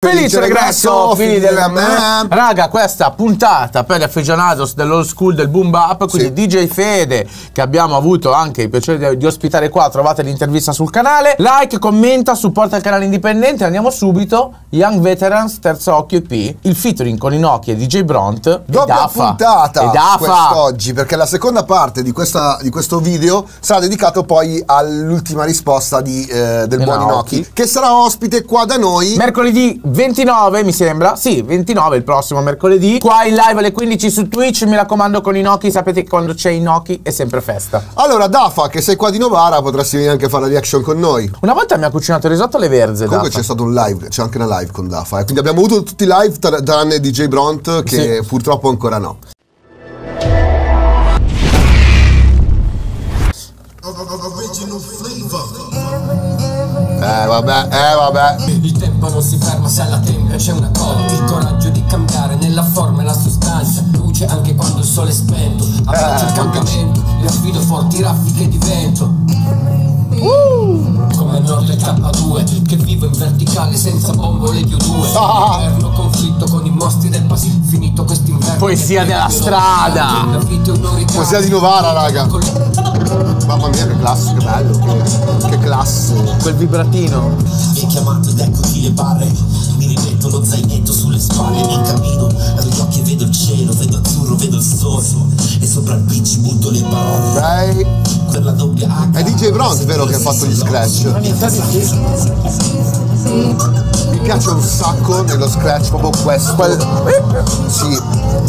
Felice regresso, figli della me. Raga, questa puntata per gli aficionados dell'old school del boom bap, quindi Sì. DJ Fede, che abbiamo avuto anche il piacere di, di ospitare qua, trovate l'intervista sul canale. Like, commenta, supporta il canale indipendente. Andiamo subito. Young Veterans, terzo occhio EP, il featuring con Inoki e DJ Bront. Doppia puntata E quest'oggi perché la seconda parte di, questa- di questo video sarà dedicato poi all'ultima risposta di, eh, del buon. Inoki che sarà ospite qua da noi Mercoledì 29 mi sembra, sì 29 il prossimo mercoledì, qua in live alle 15 su Twitch, mi raccomando con Inoki, sapete che quando c'è Inoki è sempre festa. allora Dafa che sei qua di Novara potresti venire anche a fare la reaction con noi Una volta mi ha cucinato il risotto alle verze. Comunque Dafa. c'è stato un live, c'è anche una live con Dafa. eh. Quindi abbiamo avuto tutti i live tra- tranne DJ Bront che purtroppo ancora no. Vabbè, eh vabbè. Il tempo non si ferma se alla tempia c'è una coda Il coraggio di cambiare nella forma e la sostanza. Luce anche quando il sole è spento. Abbraccio il cambiamento. E affido forti raffiche di vento. Come Nord e K2 Che vivo in verticale senza bombole di U2 Ah. Inverno conflitto con i mostri del passato Finito quest'inverno Poesia della strada. Poesia di Novara, raga. Mamma mia che classe, che bello, che, che classe. Quel vibratino. Mi hai chiamato ed eccoti le barre Mi rimetto lo zainetto sulle spalle Mi incammino, apro gli occhi e vedo il cielo Vedo azzurro, vedo il sole E sopra il beach butto le parole Ok. Per la doppia H È DJ Bront, vero, che ha fatto gli scratch? Mi piace un sacco nello scratch proprio questo. Sì,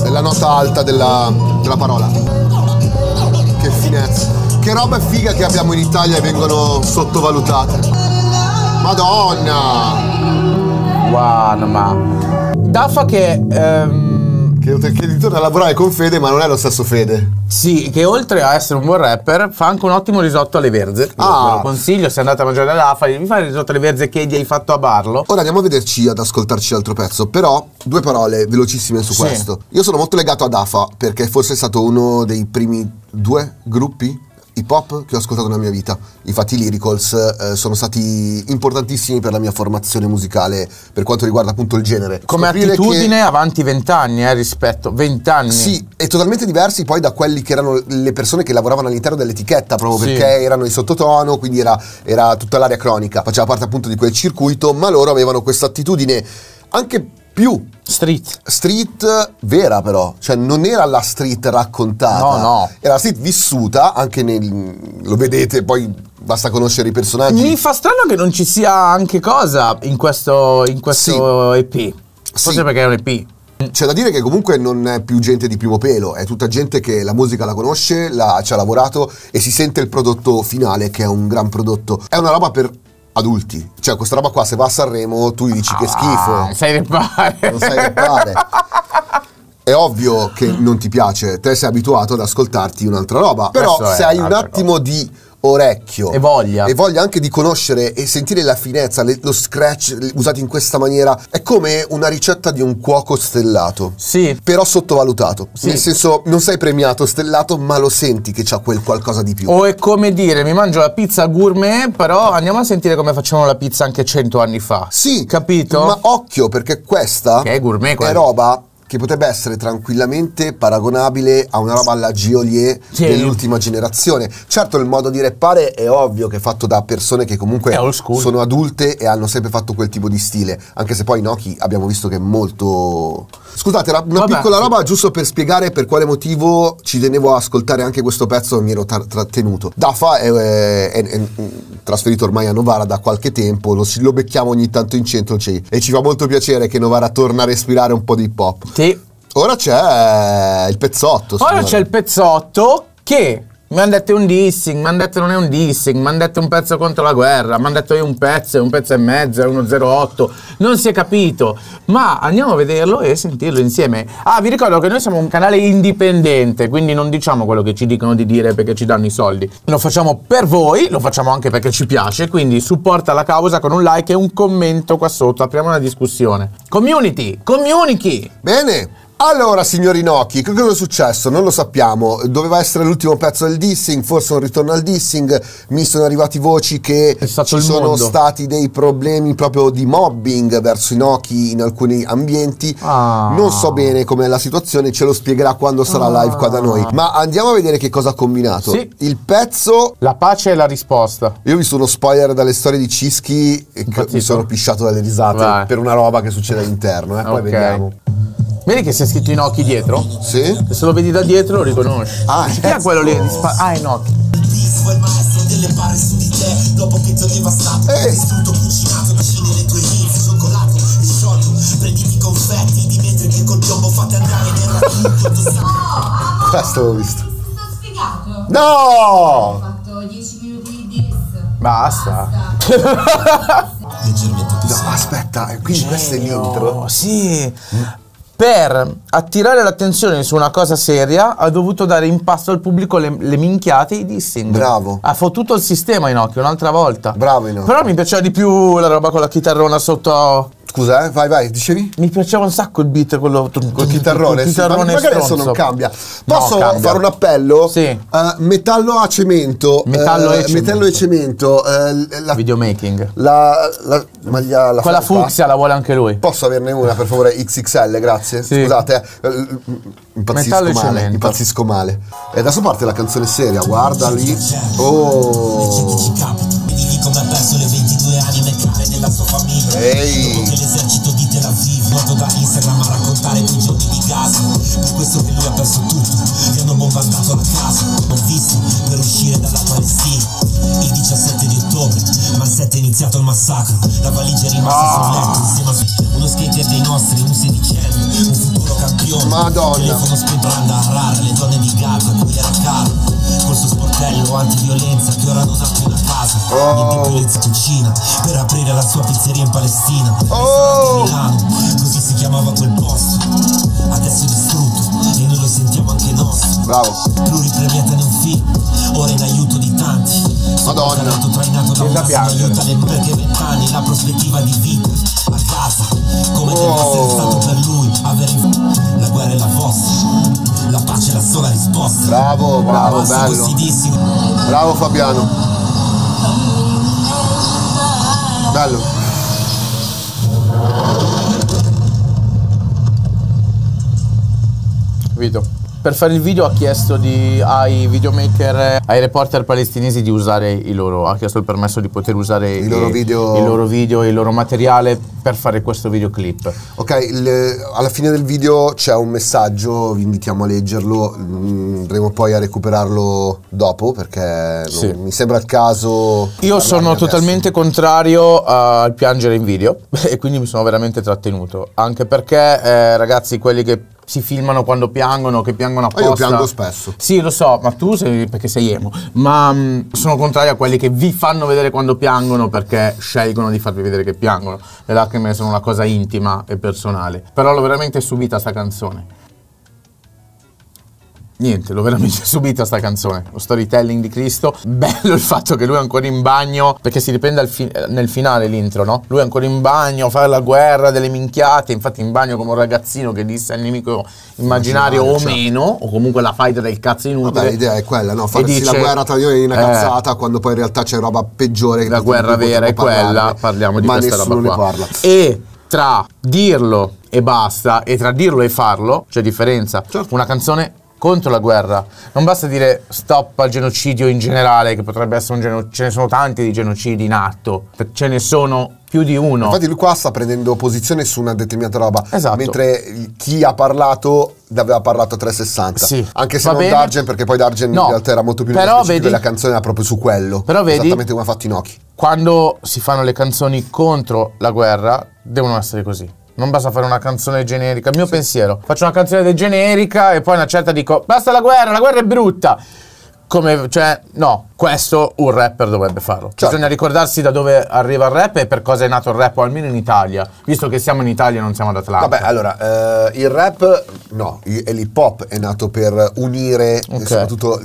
è la nota alta della, della parola. Che roba figa che abbiamo in Italia e vengono sottovalutate. Madonna! Wow, ma. Dafa che. ehm, Che, che ritorna a lavorare con Fede, ma non è lo stesso Fede. sì, che oltre a essere un buon rapper, fa anche un ottimo risotto alle verze. Ah. Ve lo consiglio, se andate a mangiare da Dafa, vi fare il risotto alle verze che gli hai fatto a Barlo. Ora andiamo a vederci, ad ascoltarci l'altro pezzo, però due parole velocissime su Sì. questo. Io sono molto legato ad AFA perché forse è stato uno dei primi due gruppi hip hop che ho ascoltato nella mia vita. Infatti i Lyricals eh, sono stati importantissimi per la mia formazione musicale per quanto riguarda appunto il genere. Come Scoprire attitudine che- avanti vent'anni, eh, rispetto. Vent'anni. Sì, e totalmente diversi poi da quelli che erano le persone che lavoravano all'interno dell'etichetta, proprio Sì. perché erano in sottotono, quindi era, era tutta l'area cronica, faceva parte appunto di quel circuito, ma loro avevano questa attitudine anche più Street. street vera però, cioè non era la street raccontata, No, no. era la street vissuta, anche nel, lo vedete, poi basta conoscere i personaggi. Mi fa strano che non ci sia anche cosa in questo, in questo EP. Forse Sì. perché è un EP. C'è da dire che comunque non è più gente di primo pelo, è tutta gente che la musica la conosce, la- ci ha lavorato e si sente il prodotto finale che è un gran prodotto. È una roba per adulti, cioè questa roba qua se va a Sanremo tu gli dici che schifo, Ah, sai repare. non sai rappare. È ovvio che non ti piace, te sei abituato ad ascoltarti un'altra roba, però Questo se hai un attimo di orecchio E voglia. e voglia anche di conoscere e sentire la finezza, le- lo scratch le- usati in questa maniera, è come una ricetta di un cuoco stellato Sì. però sottovalutato. Sì. Nel senso, non sei premiato stellato, ma lo senti che c'ha quel qualcosa di più. O è come dire, mi mangio la pizza gourmet, però andiamo a sentire come facevano la pizza anche cento anni fa. Sì, Capito? Ma occhio, perché questa Che è gourmet, è quasi. roba che potrebbe essere tranquillamente paragonabile a una roba alla Giolier Sì. dell'ultima generazione. Certo, il modo di rappare è ovvio che è fatto da persone che comunque sono adulte e hanno sempre fatto quel tipo di stile. Anche se poi Noki abbiamo visto che è molto. Scusate, una Vabbè. piccola roba giusto per spiegare per quale motivo ci tenevo a ascoltare anche questo pezzo e mi ero tar- trattenuto. Dafa è, è- è- è trasferito ormai a Novara da qualche tempo, lo, lo becchiamo ogni tanto in centro ci- e ci fa molto piacere che Novara torna a respirare un po' di hip hop. Sì. Ora c'è il pezzotto. Ora signore. c'è il pezzotto che mi hanno detto un dissing, mi hanno detto non è un dissing, mi hanno detto un pezzo contro la guerra, mi hanno detto è un pezzo, è un pezzo e mezzo, è uno 08, non si è capito, ma andiamo a vederlo e sentirlo insieme. Ah, vi ricordo che noi siamo un canale indipendente, quindi non diciamo quello che ci dicono di dire perché ci danno i soldi. Lo facciamo per voi, lo facciamo anche perché ci piace, quindi supporta la causa con un like e un commento qua sotto, apriamo una discussione. Community, community! Bene, Allora, signori Inoki, che cosa è successo? Non lo sappiamo. Doveva essere l'ultimo pezzo del dissing, forse un ritorno al dissing. Mi sono arrivati voci che ci sono mondo. stati dei problemi proprio di mobbing verso Inoki in alcuni ambienti. Ah. Non so bene com'è la situazione, ce lo spiegherà quando sarà live qua da noi. Ma andiamo a vedere che cosa ha combinato. Sì. Il pezzo La pace è la risposta. io ho visto uno spoiler dalle storie di Cischi e mi sono pisciato dalle risate Vai. per una roba che succede all'interno, eh. poi Ok. vediamo. Vedi che c'è scritto Inoki dietro? Sì? E se lo vedi da dietro lo riconosci. Ah, Chi è quello lì? di spa- ah, Inoki. È e nel racconto Questo l'ho visto. No! fatto 10 minuti di diss. Basta. Leggermente più No, aspetta, eh, quindi questo è l'intro. Sì. Per attirare l'attenzione su una cosa seria ha dovuto dare in pasto al pubblico le, le minchiate e i dissing. Bravo. Ha fottuto il sistema Inoki un'altra volta. Bravo, Inoki. Però mi piaceva di più la roba con la chitarrona sotto. Scusa, eh, vai, vai, dicevi? Mi piaceva un sacco il beat quello Col chitarrone, col sì, ma chitarrone magari adesso non cambia. No, Posso cambia. fare un appello? Sì. Eh, metallo a cemento. Metallo eh, e cemento. metallo e cemento. eh, la, Videomaking. la, la maglia la Quella felpa. fucsia la vuole anche lui. Posso averne una per favore XXL, grazie. Sì. Scusate, eh, impazzisco Metallo male, cemento. impazzisco male. E adesso parte la canzone seria, guarda lì. Oh. ci capita Vedi come ha perso le 22 anime care della sua famiglia Ehi. Noto da Instagram a raccontare quei giorni di Gaza Per questo che lui ha perso tutto Gli hanno bombardato la casa. Ho visto per uscire dalla Palestina Il 17 di ottobre Ma il 7 è iniziato il massacro. La valigia è rimasta sul letto Insieme a uno skater dei nostri Un sedicenne Un futuro campione. Madonna. Telefono spento a Harare Le donne di Gaza cui era caro. Col suo sportello antiviolenza Che ora non ha più una casa. Niente più le cucina Per aprire la sua pizzeria in Palestina. Oh. Bravo. Pluripremiata in un film, ora in aiuto di tanti. Madonna. Trainato da Viene da un piangere. aiuta le perché vent'anni, la prospettiva di vita a casa. Come deve Oh. essere stato per lui avere la guerra è la vostra. La pace è la sola risposta. Bravo, bravo, bello. Bravo Fabiano. Bello. Capito? Per fare il video ha chiesto di- ai videomaker, ai reporter palestinesi di usare i loro, ha chiesto il permesso di poter usare I loro video. i loro video, il loro materiale per fare questo videoclip. Ok, il- alla fine del video c'è un messaggio, vi invitiamo a leggerlo, mm, andremo poi a recuperarlo dopo perché non- Sì. mi sembra il caso... Io sono adesso. totalmente contrario al piangere in video e quindi mi sono veramente trattenuto, anche perché eh, ragazzi, quelli che si filmano quando piangono, che piangono Ah, apposta. io piango spesso. Sì, lo so, ma tu sei perché sei emo. Ma mh, sono contrario a quelli che vi fanno vedere quando piangono perché scelgono di farvi vedere che piangono. Le lacrime sono una cosa intima e personale. Però l'ho veramente subita sta canzone. Niente, l'ho veramente subita sta canzone. Lo storytelling di Cristo. Bello il fatto che lui è ancora in bagno. Perché si riprende fi- nel finale l'intro, no? Lui è ancora in bagno, fa la guerra delle minchiate. Infatti, in bagno come un ragazzino che disse al nemico immaginario o certo. meno, o comunque la fight del cazzo inutile. Vabbè, l'idea è quella, no? Farsi dice- la guerra tra di noi è una eh, cazzata quando poi in realtà c'è roba peggiore. La di guerra vera è potremmo quella, parliamo di ma questa roba qua. parla. E tra dirlo e basta e tra dirlo e farlo c'è differenza. Certo. Una canzone contro la guerra. Non basta dire stop al genocidio in generale, che potrebbe essere un genocidio. Ce ne sono tanti di genocidi in atto. Ce ne sono più di uno. Infatti lui qua sta prendendo posizione su una determinata roba, Esatto. mentre chi ha parlato aveva parlato a 360. Sì. Anche se Va non bene. Dargen, perché poi Dargen No. in realtà era molto più Però vedi- la canzone era proprio su quello. Però vedi- Esattamente come ha fatto Inoki. quando si fanno le canzoni contro la guerra, devono essere così. Non basta fare una canzone generica. Il mio pensiero. Faccio una canzone generica e poi una certa dico basta la guerra, la guerra è brutta. Come, cioè, no. Questo un rapper dovrebbe farlo. Certo. Bisogna ricordarsi da dove arriva il rap e per cosa è nato il rap, o almeno in Italia, visto che siamo in Italia e non siamo ad Atlanta. Vabbè, allora, eh, il rap, no, i- l'hip hop è nato per unire, Ok. e soprattutto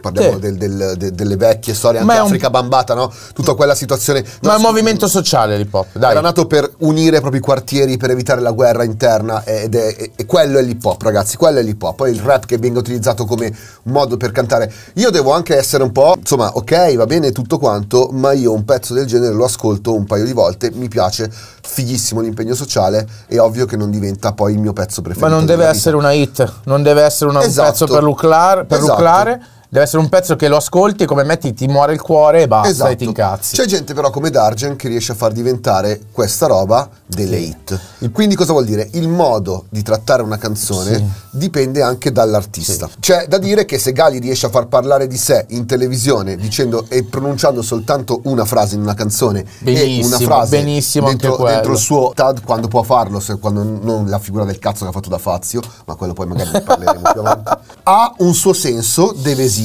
parliamo Sì. del- del- de- delle vecchie storie, anche un- Africa Bambata, no? Tutta quella situazione. Ma è un no, movimento sociale l'hip hop, dai. Era nato per unire i propri quartieri, per evitare la guerra interna ed è, e- e quello è l'hip hop, ragazzi, quello è l'hip hop. Poi il rap che venga utilizzato come modo per cantare. Io devo anche essere un po', insomma, ok, va bene tutto quanto, ma io un pezzo del genere lo ascolto un paio di volte, mi piace, fighissimo l'impegno sociale, è ovvio che non diventa poi il mio pezzo preferito. Ma non deve vita. essere una hit, non deve essere una- Esatto. un pezzo per luclare, per Esatto. luclare, deve essere un pezzo che lo ascolti e come metti ti muore il cuore e basta e ti incazzi. C'è gente però come Dargen che riesce a far diventare questa roba delle hit. Quindi cosa vuol dire? Il modo di trattare una canzone dipende anche dall'artista. C'è da dire che se Gali riesce a far parlare di sé in televisione dicendo e pronunciando soltanto una frase in una canzone e Benissimo, una frase benissimo dentro, dentro il suo TAD quando può farlo, se- quando non la figura del cazzo che ha fatto da Fazio, ma quello poi magari ne parleremo più avanti, ha un suo senso, deve esistere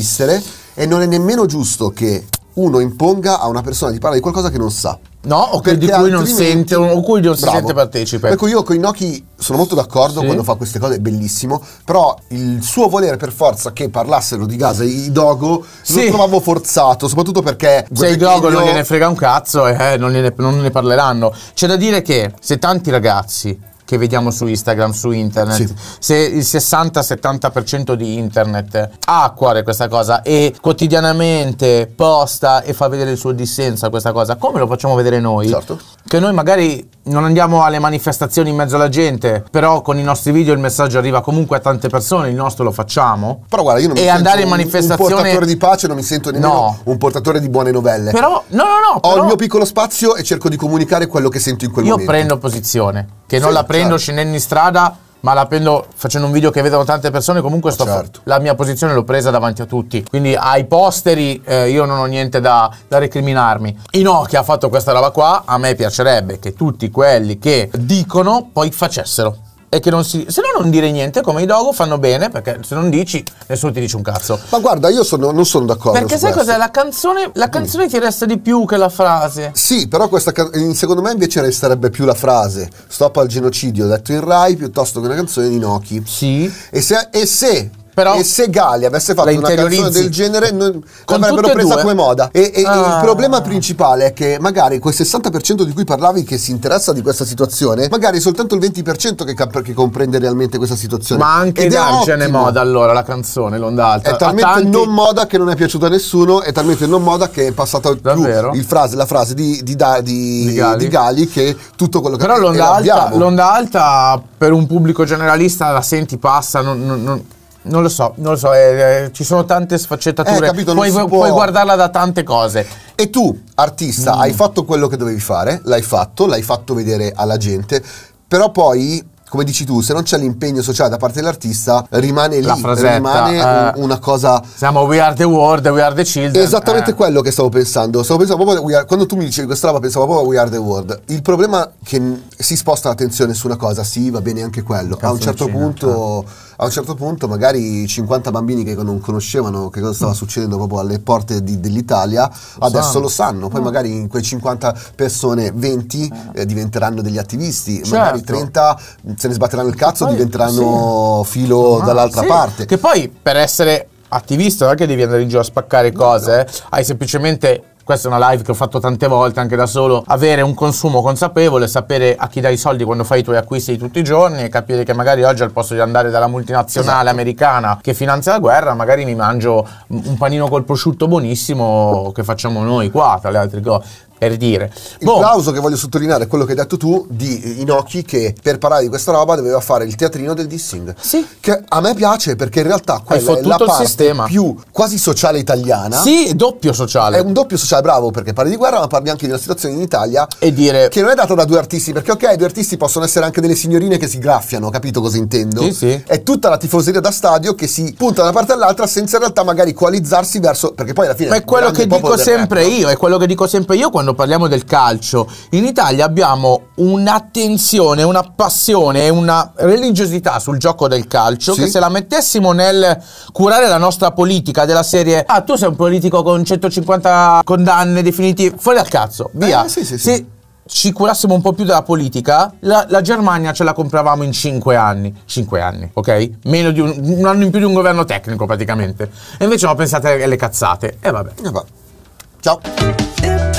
e non è nemmeno giusto che uno imponga a una persona di parlare di qualcosa che non sa. No, o che- di cui non sente o cui non si Bravo. sente partecipe. Ecco, io con i Noki sono molto d'accordo Sì. quando fa queste cose, è bellissimo, però il suo volere per forza che parlassero di Gaza i Dogo Sì. lo trovavo forzato, soprattutto perché Se il Gogo non gliene frega un cazzo, eh, non, gliene- non ne parleranno. C'è da dire che se tanti ragazzi che vediamo su Instagram, su internet, Sì. se il 60-70% di internet ha a cuore questa cosa e quotidianamente posta e fa vedere il suo dissenso a questa cosa, come lo facciamo vedere noi? Certo. Che noi magari non andiamo alle manifestazioni in mezzo alla gente, però con i nostri video il messaggio arriva comunque a tante persone, il nostro lo facciamo. Però guarda, io non mi E sento andare in un- manifestazione- un portatore di pace, non mi sento nemmeno No. un portatore di buone novelle. Però, no, no, no. Ho però- il mio piccolo spazio e cerco di comunicare quello che sento in quel Io momento. prendo posizione, che non Sì, la prendo certo. scendendo in strada, ma la prendo facendo un video che vedono tante persone. Comunque sto Certo. la mia posizione l'ho presa davanti a tutti. Quindi ai posteri eh, io non ho niente da, da recriminarmi. Inoki ha fatto questa roba qua. A me piacerebbe che tutti quelli che dicono poi facessero. E che non si. Se no, non dire niente, come i dogo fanno bene, perché se non dici, nessuno ti dice un cazzo. Ma guarda, io sono- non sono d'accordo. Perché sai questo. cos'è? La canzone, la canzone ti resta di più che la frase. Sì, però questa secondo me invece resterebbe più la frase stop al genocidio detto in Rai piuttosto che una canzone di Noki. Sì. E se, e se, Però e se Gali avesse fatto una canzone del genere, non, l'avrebbero presa come moda. E, e Ah. il problema principale è che magari quel 60% di cui parlavi che si interessa di questa situazione, magari è soltanto il 20% che, cap- che comprende realmente questa situazione. Ma anche Ed è Dargen è ottimo. moda allora la canzone, l'onda alta. È talmente tanti- non moda che non è piaciuta a nessuno, è talmente non moda che è passata più Davvero? il frase, la frase di, di, Da- di- Di Gali? che tutto quello che Però l'onda alta, l'onda alta per un pubblico generalista la senti, passa, non, non- non- non lo so, non lo so, eh, eh, ci sono tante sfaccettature, Eh, capito, puoi, si puoi può- guardarla da tante cose. E tu, Mm. artista, hai fatto quello che dovevi fare, l'hai fatto, l'hai fatto vedere alla gente, però poi, come dici tu, se non c'è l'impegno sociale da parte dell'artista, rimane lì, rimane eh. un- una cosa... Siamo We Are the World, We Are the Children. Esattamente eh. quello che stavo pensando. Stavo pensando proprio We Are- quando tu mi dicevi questa roba, pensavo proprio a We Are the World. Il problema è che si sposta l'attenzione su una cosa, sì, va bene anche quello. A un certo Canzoncina, punto, a un certo punto, magari 50 bambini che non conoscevano che cosa stava succedendo proprio alle porte di- dell'Italia, adesso sanno. lo sanno. Poi magari in quei 50 persone, 20 eh, diventeranno degli attivisti, Certo. magari 30 se ne sbatteranno il cazzo, Poi, diventeranno filo Ah, dall'altra sì. parte. Che poi per essere attivista non è che devi andare in giro a spaccare cose, eh. hai semplicemente. Questa è una live che ho fatto tante volte anche da solo. Avere un consumo consapevole, sapere a chi dai i soldi quando fai i tuoi acquisti di tutti i giorni e capire che magari oggi al posto di andare dalla multinazionale Esatto. americana che finanzia la guerra, magari mi mangio un panino col prosciutto buonissimo che facciamo noi qua, tra le altre cose. Per dire. Il Boh, plauso che voglio sottolineare è quello che hai detto tu di Inoki che per parlare di questa roba doveva fare il teatrino del dissing. Sì. Che a me piace perché in realtà quella è la parte più quasi sociale italiana. Sì, doppio sociale. È un doppio sociale bravo perché parli di guerra ma parli anche di una situazione in Italia E dire- che non è data da due artisti perché ok due artisti possono essere anche delle signorine che si graffiano capito cosa intendo? Sì, sì. È tutta la tifoseria da stadio che si punta da una parte all'altra senza in realtà magari coalizzarsi verso perché poi alla fine Ma è quello che dico del rap, sempre no? io, è quello che dico sempre io quando quando parliamo del calcio, in Italia abbiamo un'attenzione, una passione e una religiosità sul gioco del calcio Sì. che se la mettessimo nel curare la nostra politica della serie ah tu sei un politico con 150 condanne definitive, fuori dal cazzo, via. Eh, sì, sì, sì. Se ci curassimo un po' più della politica, la, la Germania ce la compravamo in 5 anni. 5 anni, ok? Meno di un, un anno in più di un governo tecnico praticamente. E invece no, pensate alle cazzate. E vabbè. Eh, va. Ciao.